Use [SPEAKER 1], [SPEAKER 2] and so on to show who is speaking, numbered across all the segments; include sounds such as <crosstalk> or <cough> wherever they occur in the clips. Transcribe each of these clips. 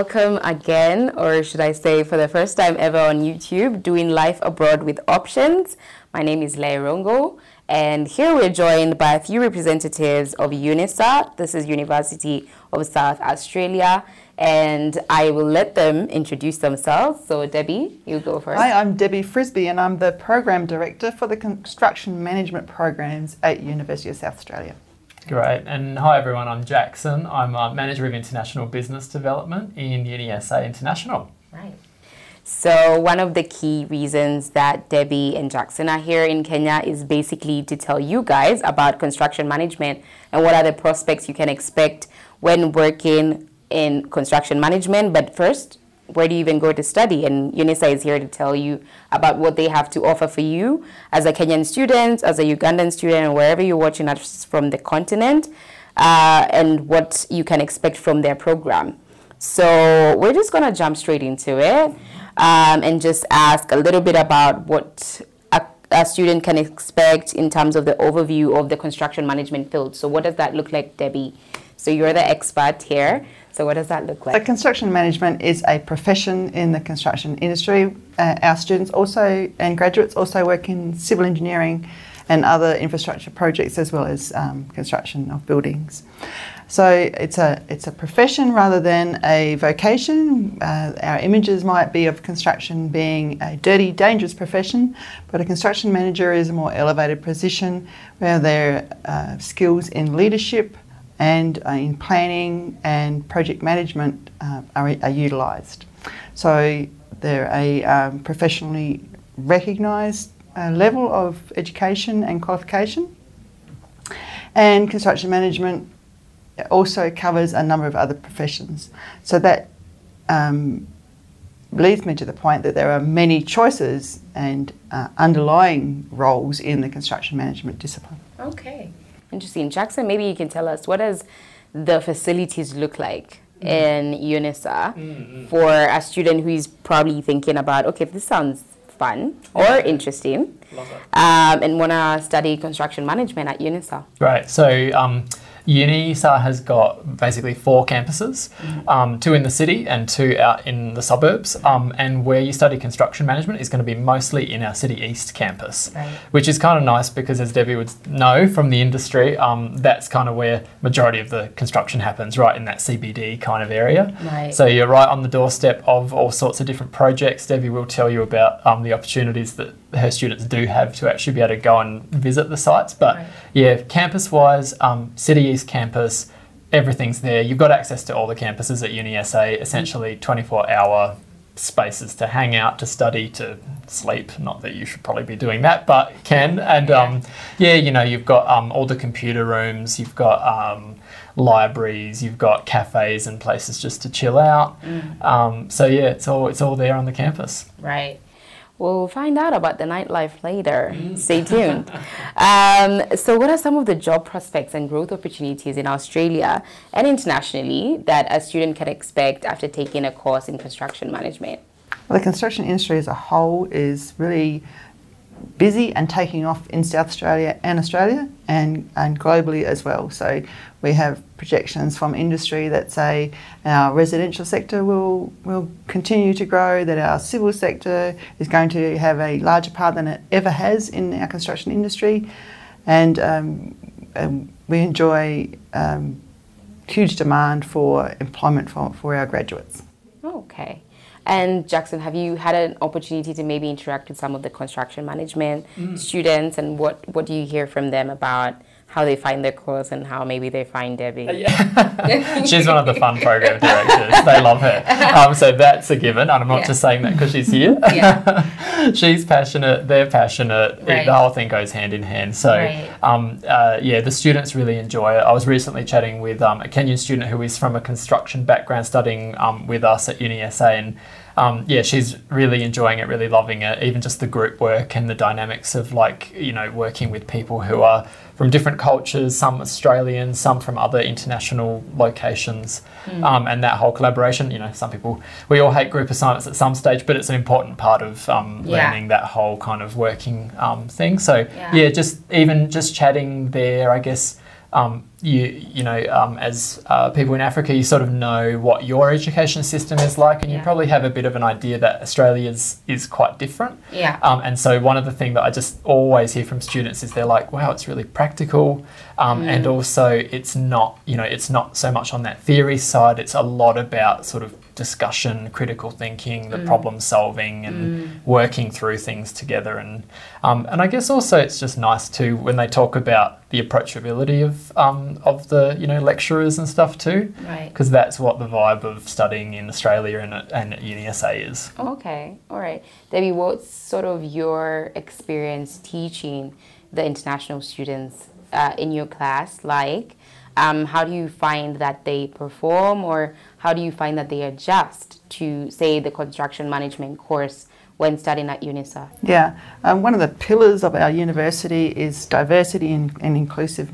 [SPEAKER 1] Welcome again, or should I say for the first time ever on YouTube, doing Life Abroad with Options. My name is Leigh Rongo, and here we're joined by a few representatives of UNISA. This is University of South Australia, and I will let them introduce themselves. So, Debbie, you go first.
[SPEAKER 2] Hi, I'm Debbie Frisby, and I'm the Program Director for the Construction Management Programs at University of South Australia.
[SPEAKER 3] Great. And hi, everyone. I'm Jackson. I'm a Manager of International Business Development in UniSA International.
[SPEAKER 1] Right. So, one of the key reasons that Debbie and Jackson are here in Kenya is basically to tell you guys about construction management and what are the prospects you can expect when working in construction management. But first, where do you even go to study? And UNISA is here to tell you about what they have to offer for you as a Kenyan student, as a Ugandan student, or wherever you're watching us from the continent, uh, and what you can expect from their program. So we're just going to jump straight into it um, and just ask a little bit about what a, a student can expect in terms of the overview of the construction management field. So what does that look like, Debbie? So you're the expert here. So what does that look like?
[SPEAKER 2] So construction management is a profession in the construction industry. Uh, our students also and graduates also work in civil engineering and other infrastructure projects as well as um, construction of buildings. So it's a it's a profession rather than a vocation. Uh, our images might be of construction being a dirty, dangerous profession, but a construction manager is a more elevated position where their uh, skills in leadership, and uh, in planning and project management uh, are, are utilised. So they're a um, professionally recognised uh, level of education and qualification. And construction management also covers a number of other professions. So that um, leads me to the point that there are many choices and uh, underlying roles in the construction management discipline.
[SPEAKER 1] Okay. Interesting. Jackson, maybe you can tell us what does the facilities look like mm. in UNISA mm-hmm. for a student who is probably thinking about, okay, this sounds fun or yeah. interesting, um, and want to study construction management at UNISA.
[SPEAKER 3] Right. So. Um, UNISA has got basically four campuses, mm-hmm. um, two in the city and two out in the suburbs. Um, and where you study construction management is going to be mostly in our City East campus, right. which is kind of nice because, as Debbie would know from the industry, um, that's kind of where majority of the construction happens, right in that CBD kind of area. Right. So you're right on the doorstep of all sorts of different projects. Debbie will tell you about um, the opportunities that her students do have to actually be able to go and visit the sites. But right. yeah, campus wise, um, City Campus, everything's there. You've got access to all the campuses at UniSA, essentially 24 hour spaces to hang out, to study, to sleep. Not that you should probably be doing that, but can. And yeah, um, yeah you know, you've got um, all the computer rooms, you've got um, libraries, you've got cafes and places just to chill out. Mm. Um, so yeah, it's all it's all there on the campus.
[SPEAKER 1] Right. We'll find out about the nightlife later. Mm. Stay tuned. <laughs> Um, so, what are some of the job prospects and growth opportunities in Australia and internationally that a student can expect after taking a course in construction management?
[SPEAKER 2] Well, the construction industry as a whole is really busy and taking off in South Australia and Australia and, and globally as well. So we have projections from industry that say our residential sector will, will continue to grow, that our civil sector is going to have a larger part than it ever has in our construction industry. And, um, and we enjoy um, huge demand for employment for, for our graduates.
[SPEAKER 1] Okay. And Jackson, have you had an opportunity to maybe interact with some of the construction management mm. students, and what what do you hear from them about how they find their course and how maybe they find Debbie. Uh,
[SPEAKER 3] yeah. <laughs> she's one of the fun program <laughs> directors. They love her. Um, so that's a given. And I'm not yeah. just saying that because she's here. Yeah. <laughs> she's passionate. They're passionate. Right. the whole thing goes hand in hand. So right. um, uh, yeah, the students really enjoy it. I was recently chatting with um, a Kenyan student who is from a construction background studying um, with us at UniSA and um, yeah, she's really enjoying it, really loving it. Even just the group work and the dynamics of like you know working with people who are from different cultures, some Australian, some from other international locations, mm. um, and that whole collaboration. You know, some people we all hate group assignments at some stage, but it's an important part of um, yeah. learning that whole kind of working um, thing. So yeah. yeah. just even just chatting there, I guess. Um, you you know um, as uh, people in Africa, you sort of know what your education system is like, and you probably have a bit of an idea that Australia's is quite different.
[SPEAKER 1] Yeah.
[SPEAKER 3] Um, and so one of the things that I just always hear from students is they're like, "Wow, it's really practical," um, and also it's not you know it's not so much on that theory side. It's a lot about sort of discussion, critical thinking, the problem solving, and working through things together. And um, and I guess also it's just nice too when they talk about the approachability of um, of the you know lecturers and stuff too,
[SPEAKER 1] Right.
[SPEAKER 3] because that's what the vibe of studying in Australia and at, and at UniSA is.
[SPEAKER 1] Okay, all right. Debbie, what's sort of your experience teaching the international students uh, in your class like? Um, how do you find that they perform, or how do you find that they adjust to, say, the construction management course when studying at UNISA?
[SPEAKER 2] Yeah, um, one of the pillars of our university is diversity and, and inclusive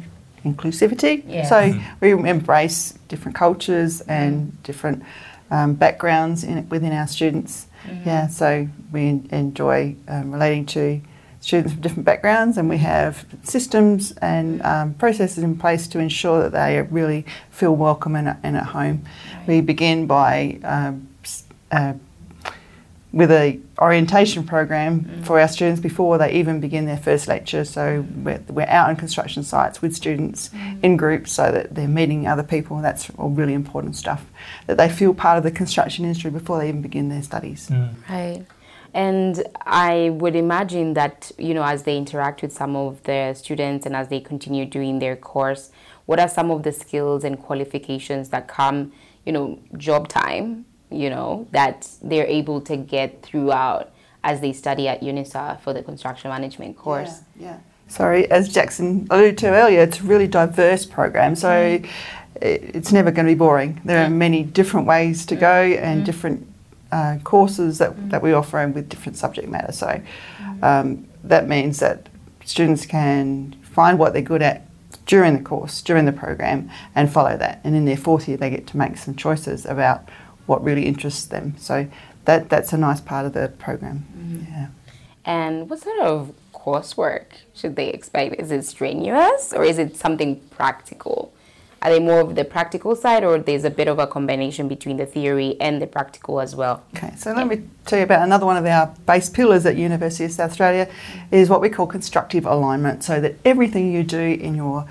[SPEAKER 2] inclusivity.
[SPEAKER 1] Yeah.
[SPEAKER 2] So we embrace different cultures and different um, backgrounds in, within our students. Yeah, so we enjoy um, relating to students from different backgrounds, and we have systems and um, processes in place to ensure that they really feel welcome and, and at home. We begin by um, uh, with a orientation program mm. for our students before they even begin their first lecture. So we're, we're out on construction sites with students mm. in groups so that they're meeting other people. That's all really important stuff. That they feel part of the construction industry before they even begin their studies. Mm.
[SPEAKER 1] Right. And I would imagine that, you know, as they interact with some of the students and as they continue doing their course, what are some of the skills and qualifications that come, you know, job time, you know, that they're able to get throughout as they study at UNISA for the construction management course?
[SPEAKER 2] Yeah. yeah. Sorry, as Jackson alluded to earlier, it's a really diverse program. So it, it's never going to be boring. There are many different ways to go and different uh, courses that, that we offer and with different subject matter. So um, that means that students can find what they're good at during the course, during the program, and follow that. And in their fourth year, they get to make some choices about what really interests them. So that, that's a nice part of the program. Mm-hmm. Yeah.
[SPEAKER 1] And what sort of coursework should they expect? Is it strenuous or is it something practical? Are they more of the practical side or there's a bit of a combination between the theory and the practical as well?
[SPEAKER 2] Okay, so let me tell you about another one of our base pillars at University of South Australia is what we call constructive alignment. So that everything you do in your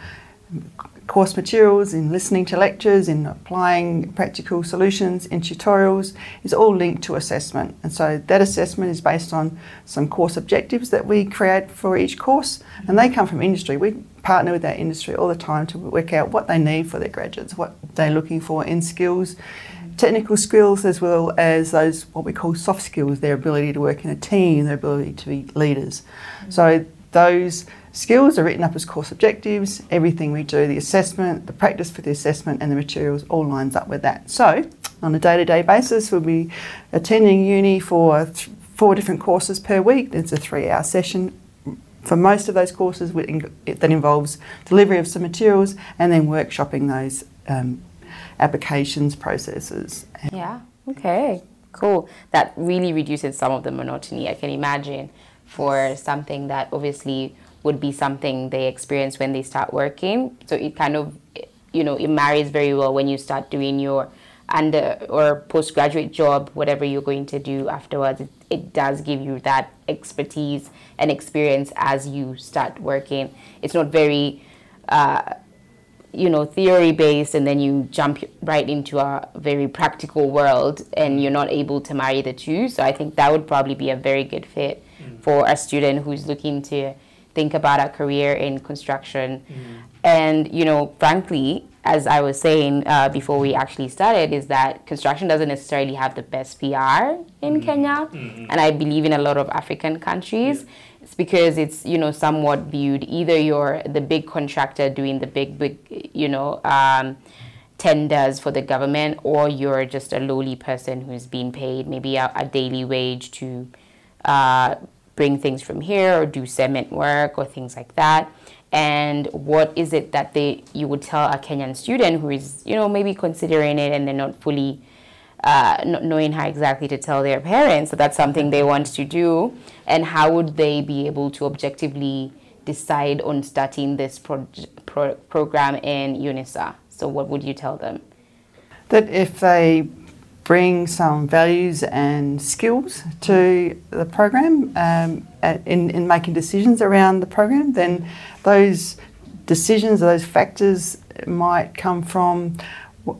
[SPEAKER 2] course materials, in listening to lectures, in applying practical solutions, in tutorials, is all linked to assessment. And so that assessment is based on some course objectives that we create for each course, and they come from industry. We partner with that industry all the time to work out what they need for their graduates, what they're looking for in skills, technical skills, as well as those what we call soft skills, their ability to work in a team, their ability to be leaders. So those skills are written up as course objectives. Everything we do, the assessment, the practice for the assessment, and the materials all lines up with that. So on a day-to-day basis, we'll be attending uni for th- four different courses per week. It's a three-hour session for most of those courses that involves delivery of some materials and then workshopping those um, applications processes.
[SPEAKER 1] Yeah, okay, cool. That really reduces some of the monotony, I can imagine, for something that obviously would be something they experience when they start working. So it kind of, you know, it marries very well when you start doing your under or postgraduate job, whatever you're going to do afterwards. It, it does give you that expertise and experience as you start working. It's not very, uh, you know, theory based, and then you jump right into a very practical world, and you're not able to marry the two. So I think that would probably be a very good fit for a student who's looking to think about a career in construction. And you know, frankly, as I was saying uh, before we actually started, is that construction doesn't necessarily have the best PR in Kenya, and I believe in a lot of African countries. It's because it's you know somewhat viewed. Either you're the big contractor doing the big big you know um, tenders for the government, or you're just a lowly person who's being paid maybe a, a daily wage to uh, bring things from here or do cement work or things like that and what is it that they you would tell a Kenyan student who is you know maybe considering it and they're not fully uh, not knowing how exactly to tell their parents that that's something they want to do and how would they be able to objectively decide on starting this pro- pro- program in UNISA? So, what would you tell them?
[SPEAKER 2] That if they bring some values and skills to the program um, in, in making decisions around the program, then those decisions, or those factors might come from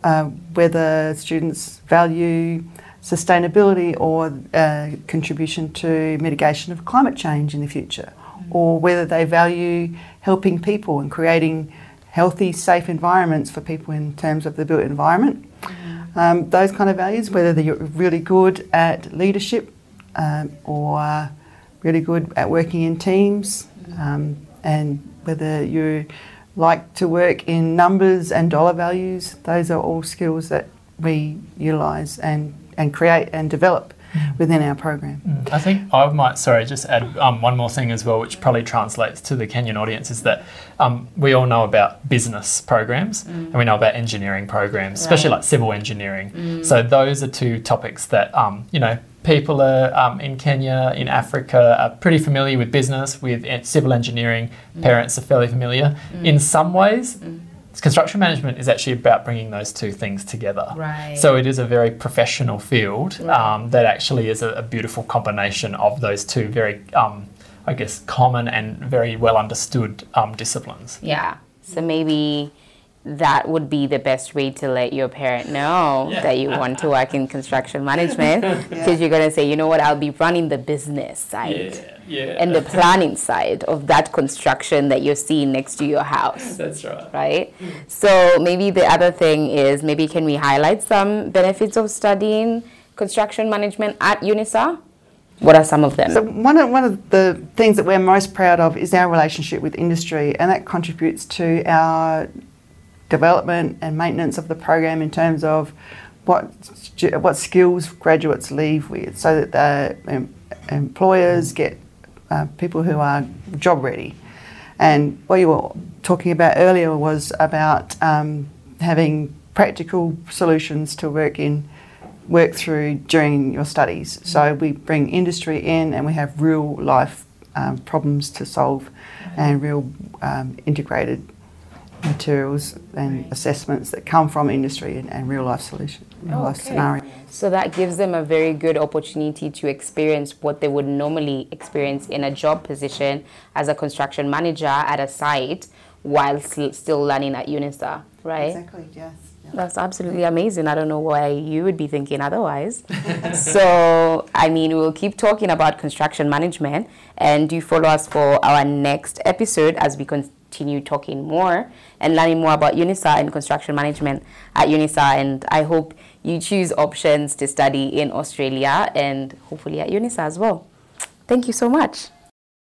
[SPEAKER 2] uh, whether students value sustainability or uh, contribution to mitigation of climate change in the future, or whether they value helping people and creating healthy, safe environments for people in terms of the built environment. Mm-hmm. Um, those kind of values, whether you're really good at leadership um, or really good at working in teams, um, and whether you like to work in numbers and dollar values, those are all skills that we utilise and, and create and develop. Within our program.
[SPEAKER 3] Mm. I think I might, sorry, just add um, one more thing as well, which probably translates to the Kenyan audience, is that um, we all know about business programs mm. and we know about engineering programs, right. especially like civil engineering. Mm. So those are two topics that, um, you know, people are um, in Kenya, in Africa, are pretty familiar with business, with civil engineering. Mm. Parents are fairly familiar. Mm. In some ways, mm. Construction management is actually about bringing those two things together.
[SPEAKER 1] Right.
[SPEAKER 3] So it is a very professional field right. um, that actually is a, a, beautiful combination of those two very, um, I guess, common and very well understood um, disciplines.
[SPEAKER 1] Yeah. So maybe that would be the best way to let your parent know yeah. that you want to work in construction management because <laughs> yeah. you're going to say you know what i'll be running the business side
[SPEAKER 3] yeah.
[SPEAKER 1] and the planning side of that construction that you're seeing next to your house
[SPEAKER 3] that's right
[SPEAKER 1] right so maybe the other thing is maybe can we highlight some benefits of studying construction management at unisa what are some of them?
[SPEAKER 2] So one of, one of the things that we're most proud of is our relationship with industry, and that contributes to our development and maintenance of the program in terms of what what skills graduates leave with, so that the employers get uh, people who are job ready. And what you were talking about earlier was about um, having practical solutions to work in work through during your studies. So we bring industry in, and we have real life um, problems to solve, and real um, integrated materials and assessments that come from industry and, and real life solutions, real life scenarios.
[SPEAKER 1] So that gives them a very good opportunity to experience what they would normally experience in a job position as a construction manager at a site while still learning at UNISA, right?
[SPEAKER 2] Exactly, yes.
[SPEAKER 1] That's absolutely amazing. I don't know why you would be thinking otherwise. <laughs> so, I mean, we'll keep talking about construction management and do follow us for our next episode as we continue talking more and learning more about UNISA and construction management at UNISA. And I hope you choose options to study in Australia and hopefully at UNISA as well. Thank you so much.